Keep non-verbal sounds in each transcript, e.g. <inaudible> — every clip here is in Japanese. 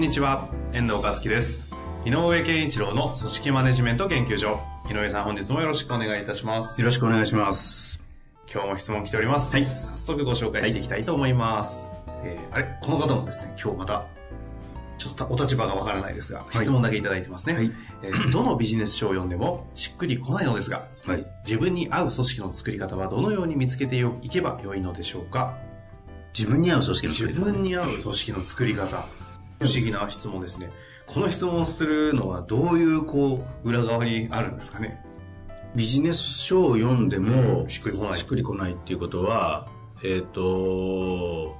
んにちは、遠藤和樹です。井上健一郎の組織マネジメント研究所。井上さん、本日もよろしくお願いいたします。よろしくお願いします。今日も質問来ております。はい早速ご紹介していきたいと思います。えーあれ？この方もですね、今日また、ちょっとお立場がわからないですが、い質問だけいただいてますね。はいえーどのビジネス書を読んでもしっくりこないのですが、はい。自分に合う組織の作り方はどのように見つけていけばよいのでしょうか？自分に合う組織の自作り方分に合う組織の作り方。不思議な質問ですね。この質問をするのはどういう、こう、裏側にあるんですかね？ビジネス書を読んでも、うんしっくりこないしっくりこないっていうことは、えっ、と、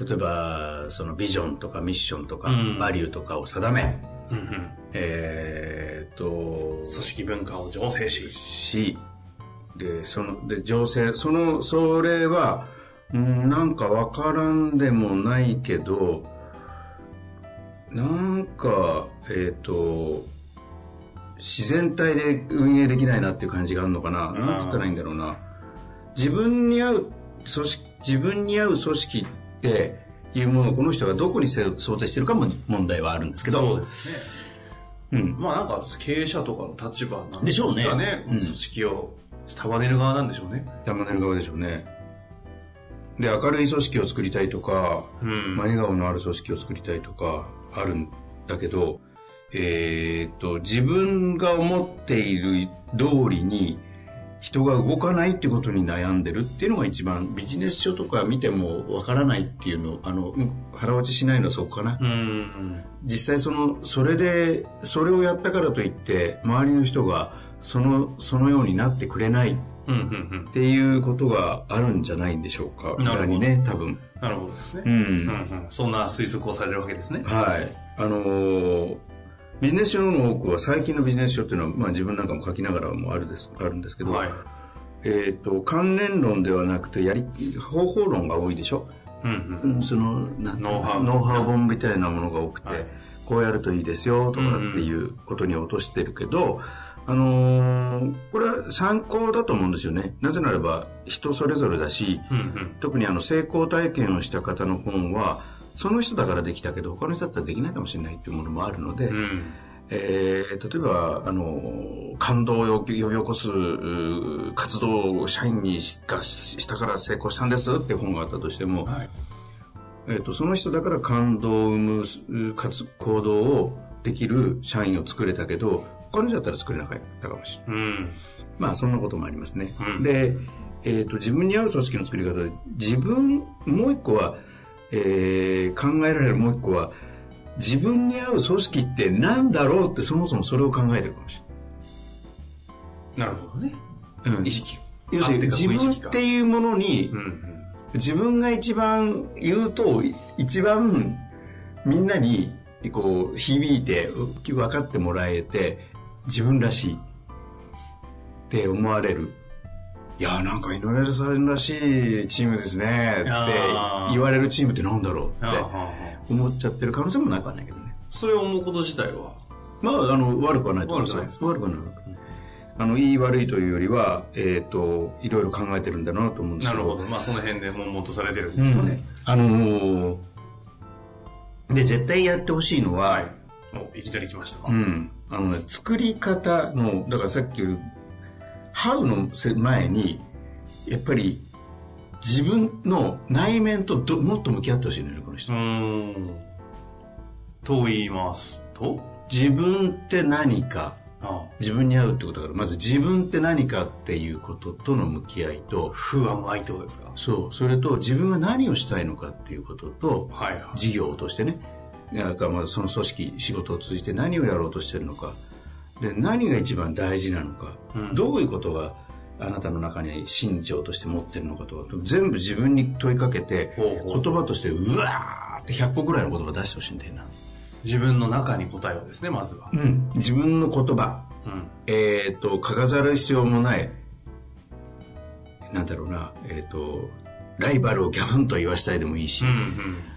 例えば、そのビジョンとかミッションとか、うんバリューとかを定め、うんうんえっ、と、組織文化を醸成し。し、で、その、で、情勢、その、それは、うん、なんかわからんでもないけど、なんか、えっ、と、自然体で運営できないなっていう感じがあるのかな。んなんて言ったらいいんだろうな。自分に合う組織、自分に合う組織っていうものをこの人がどこにせ想定してるかも問題はあるんですけど。そうですね。うん。まあなんか経営者とかの立場なんでしょうねかね。うん組織を束ねる側なんでしょうね。玉ねる側でしょうね。で、明るい組織を作りたいとか、うんまあ、笑顔のある組織を作りたいとか、あるんだけど、えーっと、自分が思っている通りに人が動かないってことに悩んでるっていうのが一番ビジネス書とか見てもわからないっていうの、あの、うん腹落ちしないのはそこかな。うん。実際その、それで、それをやったからといって、周りの人がその、そのようになってくれないっていうことがあるんじゃないんでしょうか。なるほどね、多分。なるほどですね。ううんん。そんな推測をされるわけですね。はい。あのービジネス書の多くは最近のビジネス書っていうのは、まあ自分なんかも書きながらもあるです、あるんですけど、はい。えっ、と、関連論ではなくて、やり、方法論が多いでしょ？うん。うん。うん、その、ノウハウノウハウ本みたいなものが多くて、はいこうやるといいですよとかっていうことに落としてるけど、あのーこれは参考だと思うんですよね。なぜならば人それぞれだし、うん。うん。特にあの成功体験をした方の本は、その人だからできたけど、他の人だったらできないかもしれないっていうものもあるので、うん。えー例えば、あの、感動を呼び起こす活動を社員にしがししたから成功したんですっていう本があったとしても、はい。えー、とその人だから感動を生むう活行動をできる社員を作れたけど、他の人だったら作れなかったかもしれない。うん。まあ、そんなこともありますね。うんで、えっ、と、自分に合う組織の作り方で、自分、もう一個は、えー考えられるもう一個は、自分に合う組織って何だろうってそもそもそれを考えてるかもしなるほどね。れない。うん意識。要するにあ自分っていうものにう、ん。自分が一番言うと、い一番みんなにこう響いて分かってもらえて、自分らしいって思われる。いやーなんか井上さんらしいチームですねって言われるチームってなんだろうって思っちゃってる可能性もなくはないけどね。それを思うこと自体は？まあ、あの、悪くはないと思いますよ悪くないですか悪くはない。あの、いい悪いというよりは、えっ、と、いろいろ考えてるんだなと思うんですけど。なるほど。まあ、その辺で悶々とされてるんうんですかね。あのーで、絶対やってほしいのは、はい。お、いきなり来ましたか。うん。あのね、作り方の、だからさっき言う、ハウのせ前に、やっぱり、自分の内面とどもっと向き合ってほしいのよね、この人。うーん。と言いますと？自分って何か、あ自分に合うってことだから、まず自分って何かっていうこととの向き合いと、不安愛ってことですか？そう、それと自分は何をしたいのかっていうことと、はいはい。事業としてね、だからまずその組織、仕事を通じて何をやろうとしてるのか、で、何が一番大事なのか、うんどういうことが、あなたの中に信条として持ってるのかとか、全部自分に問いかけて、言葉としてうわーって100個ぐらいの言葉出してほしいんだよな。自分の中に答えをですね、まずは。うん。自分の言葉。うん。えっ、と、書かざる必要もない、なんだろうな、えっ、と、ライバルをギャフンと言わしたいでもいいし、うん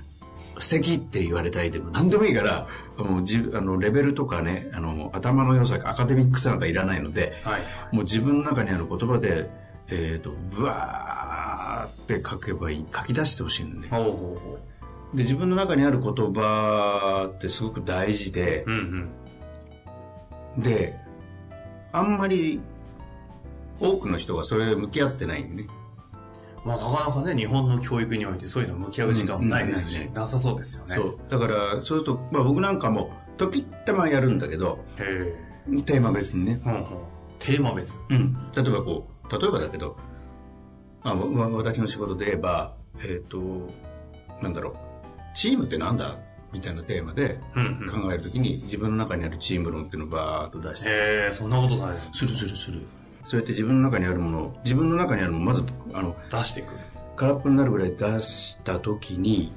素敵って言われたいでも何でもいいから、もうじあのレベルとかね、あの頭の良さ、アカデミックさなんかいらないので、はい。もう自分の中にある言葉で、えっ、と、ブワーって書けばいい、書き出してほしいんで、ほうほうほで、自分の中にある言葉ってすごく大事でう。、うんうん。で、あんまり多くの人がそれ向き合ってないんでね。まあなかなかね、日本の教育においてそういうの向き合う時間もないですし、うんなさそうですよね。そう。だから、そうすると、まあ僕なんかも、時ったまやるんだけど、へテーマ別にね。うほう。テーマ別。うん。例えばこう、例えばだけど、まあ、わ私の仕事で言えば、えっ、と、なんだろう、チームってなんだみたいなテーマで。考えるときに、自分の中にあるチーム論っていうのをバーッと出して、へえ、そんなことされる。するするする。そうやって自分の中にあるものを、自分の中にあるものをまず、あの、出してくる。空っぽになるぐらい出したときに、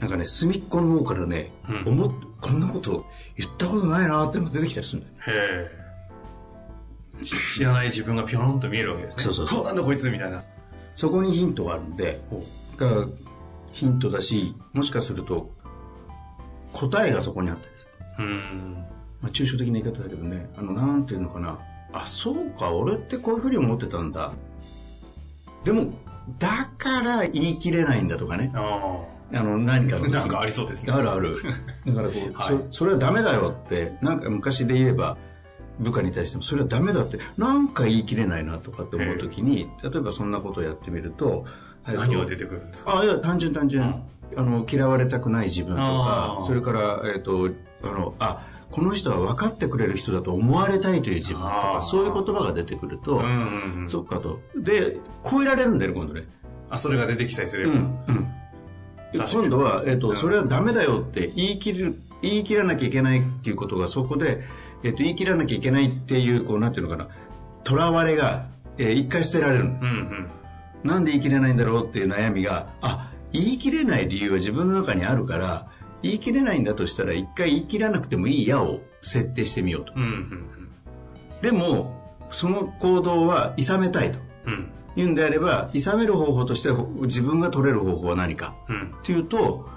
なんかね、隅っこの方からね、うん思っこんなこと言ったことないなっていうのが出てきたりするんだよ。へえ。知らない自分がピョロンと見えるわけですね。そうそうそうなんだこいつみたいな。そこにヒントがあるんで、ほがヒントだし、もしかすると、答えがそこにあったりする。う。うん。まあ、抽象的な言い方だけどね、あの、なんていうのかな。あ、そうか、俺ってこういうふうに思ってたんだ。でも、だから言い切れないんだとかね。ああの、何かあ。の時 <laughs> なんかありそうですね。あるある。<laughs> だからこう、はいそ、それはダメだよって、なんか昔で言えば、部下に対しても、それはダメだって、なんか言い切れないなとかって思うときに、例えばそんなことをやってみると、えっと何が出てくるんですか？あ、いや、単純単純。あの、嫌われたくない自分とかそれから、えっ、と、あの、あ、この人は分かってくれる人だと思われたいという自分とか、そういう言葉が出てくると、うんうんうん。そっかと。で、超えられるんだよね、今度ね。あ、それが出てきたりすれば。うん。今度は、えっ、と、それはダメだよって言い切る、言い切らなきゃいけないっていうことが、そこで、えっ、と、言い切らなきゃいけないっていう、こう、なんていうのかな、囚われが、えー一回捨てられるの。うんうん。なんで言い切れないんだろうっていう悩みが、あ、言い切れない理由は自分の中にあるから、言い切れないんだとしたら一回言い切らなくてもいい矢を設定してみようと。うんうんでも、その行動は諌めたいとうん。うん。いうんであれば、諌める方法として自分が取れる方法は何かうん。っていうと、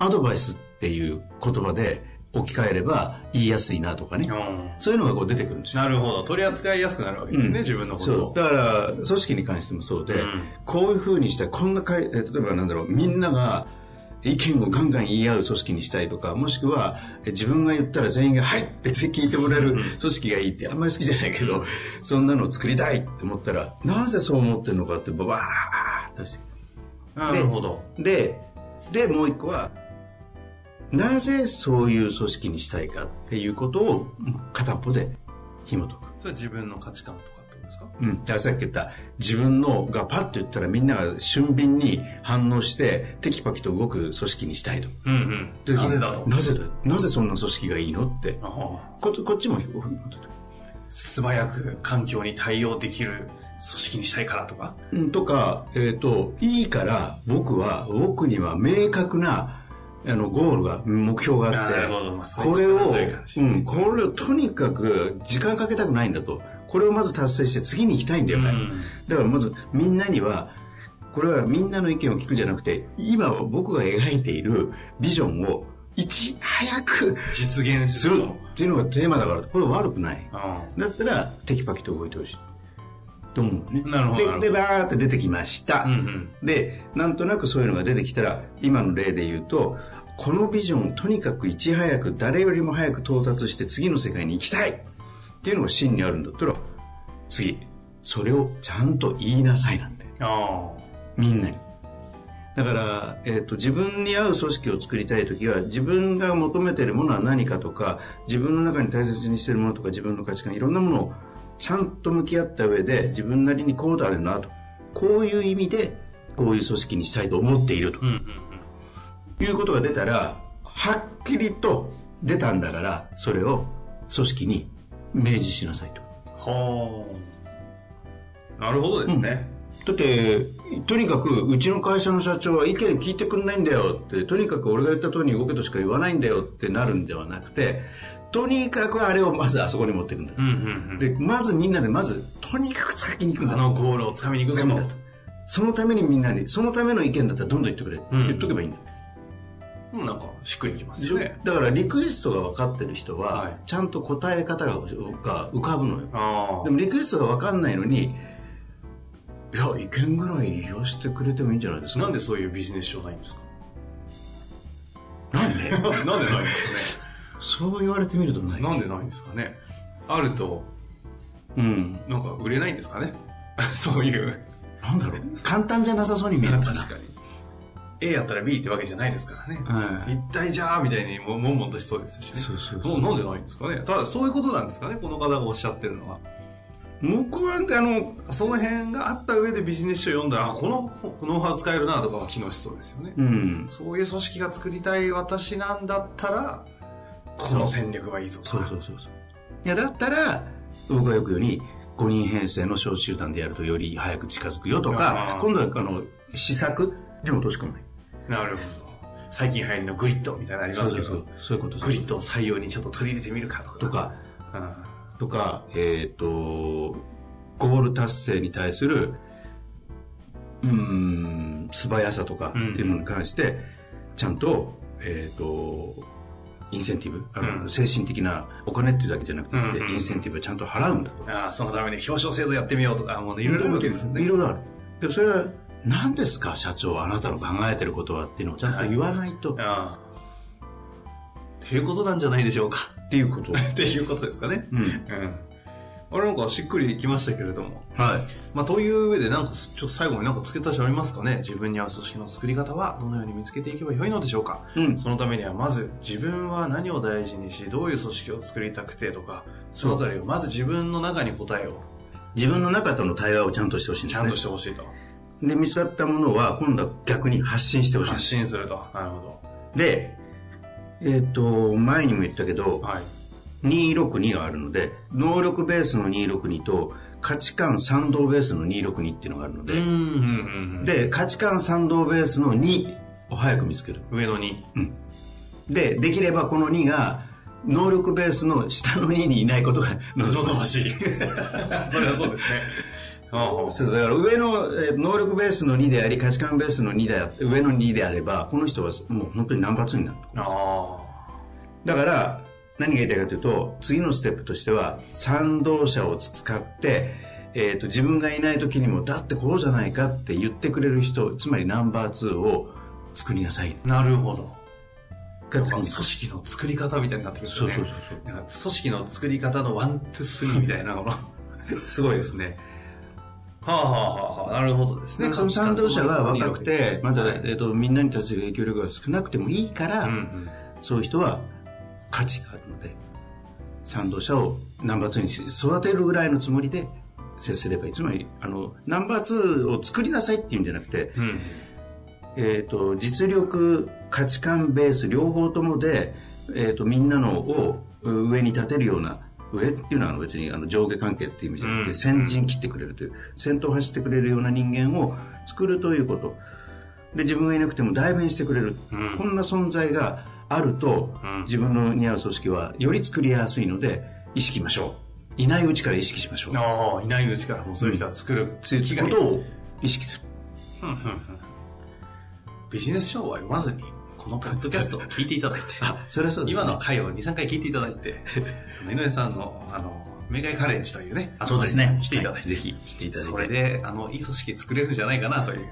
アドバイスっていう言葉で置き換えれば言いやすいなとかね。あそういうのがこう出てくるんですよ。なるほど。取り扱いやすくなるわけですね、うん自分のこと。だから、組織に関してもそうで、うんこういう風にしたい、こんなかい、え例えばなんだろう、みんなが意見をガンガン言い合う組織にしたいとか、もしくはえ自分が言ったら全員が、はいって聞いてもらえる組織がいいってあんまり好きじゃないけど、そんなのを作りたいって思ったら、なぜそう思ってるのかって、ばばーっとしてなるほど。で、で、もう一個は、なぜそういう組織にしたいかっていうことを片っぽで紐解く。それは自分の価値観とかですか？うん。ださっき言った、自分のがパッと言ったらみんなが俊敏に反応して、テキパキと動く組織にしたいと。うんうん。なぜだと？なぜだ？なぜそんな組織がいいのって。こっちこっちも素早く環境に対応できる組織にしたいからとか？うん、とか、えっ、と、いいから僕は、僕には明確な、あの、ゴールが、目標があって、これを、うん、これをとにかく時間かけたくないんだと。これをまず達成して次に行きたいんだよね。うんだからまずみんなには、これはみんなの意見を聞くんじゃなくて、今僕が描いているビジョンをいち早く実現するっていうのがテーマだから、これ悪くない。あだったら、テキパキと動いてほしい。と思うね？なるほどで、で、バーって出てきました。あうんうん。で、なんとなくそういうのが出てきたら、今の例で言うと、このビジョンをとにかくいち早く、誰よりも早く到達して次の世界に行きたいっていうのが真にあるんだったら、次、それをちゃんと言いなさいなんみんなに。だから、えっ、と、自分に合う組織を作りたいときは、自分が求めているものは何かとか、自分の中に大切にしているものとか、自分の価値観、いろんなものをちゃんと向き合った上で、自分なりにこうだよなと。こういう意味で、こういう組織にしたいと思っているとあ。うんうんうん。いうことが出たら、はっきりと出たんだから、それを組織に明示しなさいと。はあ。なるほどですね。だって、とにかく、うちの会社の社長は意見聞いてくんないんだよって、とにかく俺が言った通りに動けとしか言わないんだよってなるんではなくて、とにかくあれをまずあそこに持っていくんだと。うんうんうん。で、まずみんなでまず、とにかく先に行くんだと。あのゴールをつかみに行くんだと。そのためにみんなに、そのための意見だったらどんどん言ってくれってうん言っとけばいいんだなんか、しっくりきますね。だからリクエストが分かってる人は、はいちゃんと答え方がが浮かぶのよ。あでもリクエストが分かんないのに、いや、意見ぐらい言わせてくれてもいいんじゃないですあ。か。なんでそういうビジネス書ないんですか？なんで？<laughs> なんでないんですそう言われてみるとない。かね。なんでないんですかね？あると、うん。なんか売れないんですかね？<laughs> そういう。なんだろう？簡単じゃなさそうに見える。<laughs> 確かに。A やったら B ってわけじゃないですからね。はい一体じゃあみたいにももんもんとしそうですしね。そうそうそうなんでないんですかね。ただそういうことなんですかね、この方がおっしゃってるのは。僕は、あの、その辺があった上でビジネス書を読んだら、あ、このノウハウ使えるなとかは機能しそうですよね。うん。そういう組織が作りたい私なんだったら、この戦略はいいぞ。そうそうそうそう。いや、だったら、僕がよく言うように、5人編成の小集団でやるとより早く近づくよとか今度は、あの、施策に落とし込む。なるほど。最近流行りのグリッドみたいなのありますけど、そういうことグリッドを採用にちょっと取り入れてみるかとか。とか、うんえっ、と、ゴール達成に対する、うーん、素早さとかっていうのに関して、ちゃんと、えっ、と、インセンティブ、あのうん精神的なお金っていうだけじゃなくて、うんうんうんインセンティブをちゃんと払うんだと。ああそのために表彰制度やってみようとか、もうねいろいろあるわけですよね。いろいろある。でもそれは、何ですか、社長、あなたの考えてることはっていうのをちゃんと言わないと、ああっていうことなんじゃないでしょうか。っていうこと。<laughs> っていうことですかね。うん。うん。あれなんかしっくりきましたけれども。はい。まあ、という上で、なんか、ちょっと最後になんか付け足しありますかね自分に合う組織の作り方はどのように見つけていけばよいのでしょうかうん。そのためにはまず自分は何を大事にし、どういう組織を作りたくてとか、そのあたりをまず自分の中に答えを自分の中との対話をちゃんとしてほしいんですね。ちゃんとしてほしいと。で、見つかったものは、今度は逆に発信してほしい発す。信すると。なるほで、えっ、と、前にも言ったけどど。、はい。262があるので、能力ベースの262と、価値観賛同ベースの262っていうのがあるので、うん、うん、うん。で、価値観賛同ベースの2を早く見つける。上の2。で、できればこの2が、能力ベースの下の2にいないことが望望ま。しい。<laughs> それはそうですね。ああそうだから上の、えー能力ベースの2であり、価値観ベースの2であ上の2であれば、この人はもう本当にナンバー2になる。あだから、何が言いたいかというと、次のステップとしては、賛同者を使って、えっ、と、自分がいない時にも、だってこうじゃないかって言ってくれる人、つまりナンバー2を作りなさい。あ。なるほど。組織の作り方みたいになってくるんですよね。そうそうそうそう。組織の作り方の one, two, three みたいなのがすごいですね。はあはあはあはあ、なるほどですね。でその賛同者が若くて、まだ、はいえっ、と、みんなに対する影響力が少なくてもいいから、うんうんそういう人は価値があるので、賛同者をナンバー2にし育てるぐらいのつもりで接すればいい。つまり、あの、ナンバー2を作りなさいっていうんじゃなくて、うんえっ、と、実力、価値観ベース、両方ともで、えっ、と、みんなのを上に立てるような、上っていうのはあの別にあの上下関係っていう意味じゃなくて、うん先陣切ってくれるという、先頭を走ってくれるような人間を作るということ。で、自分がいなくても代弁してくれる。うんこんな存在があると、うん自分の似合う組織はより作りやすいので、意識しましょう。いないうちから意識しましょう。ああ、いないうちからもうそういう人は作るそういうことを意識する。ビジネス書は読まずに、このポッドキャストを聞いていただいて、それはそうです、ね。今の回を2、3回聞いていただいて、<laughs> 井上さんの、あの、メガイカレッジというね、そうですね。来ていただいて、ぜひ来ていただいて。それで、あの、いい組織作れるんじゃないかなという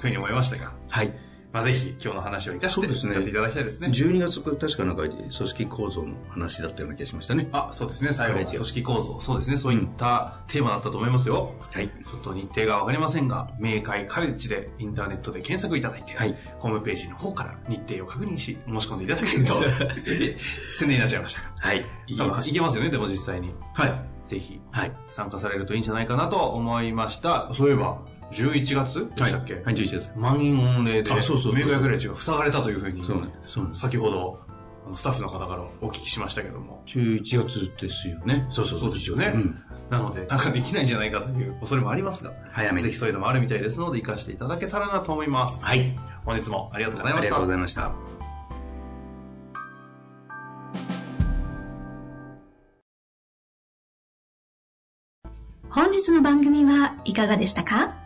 ふうに思いましたが、はい。まあ、ぜひ今日の話を生かして使っていただきたいですね。12月、確かなんか組織構造の話だったような気がしましたね。あ、そうですね。最後組織構造。そうですね。そういったテーマだったと思いますよ。はい。ちょっと日程がわかりませんが、明快カレッジでインターネットで検索いただいて、はいホームページの方から日程を確認し、申し込んでいただけると、<laughs> 宣伝になっちゃいましたが。はい。いけますよね、でも実際に。はい。ぜひはい。参加されるといいんじゃないかなと思いました。そういえば、11月でしたっけ、はい、11月。満員御礼で、あそうそうそうそう明快カレッジが塞がれたというふうに、そうね。そうなんです。先ほどスタッフの方からお聞きしましたけども。11月ですよね。そうそうですよねうん。なので、参加できないんじゃないかという恐れもありますが、早めにぜひそういうのもあるみたいですので、活かしていただけたらなと思います。はい。本日もありがとうございましたありがとうご。ざいました。本日の番組はいかがでしたか？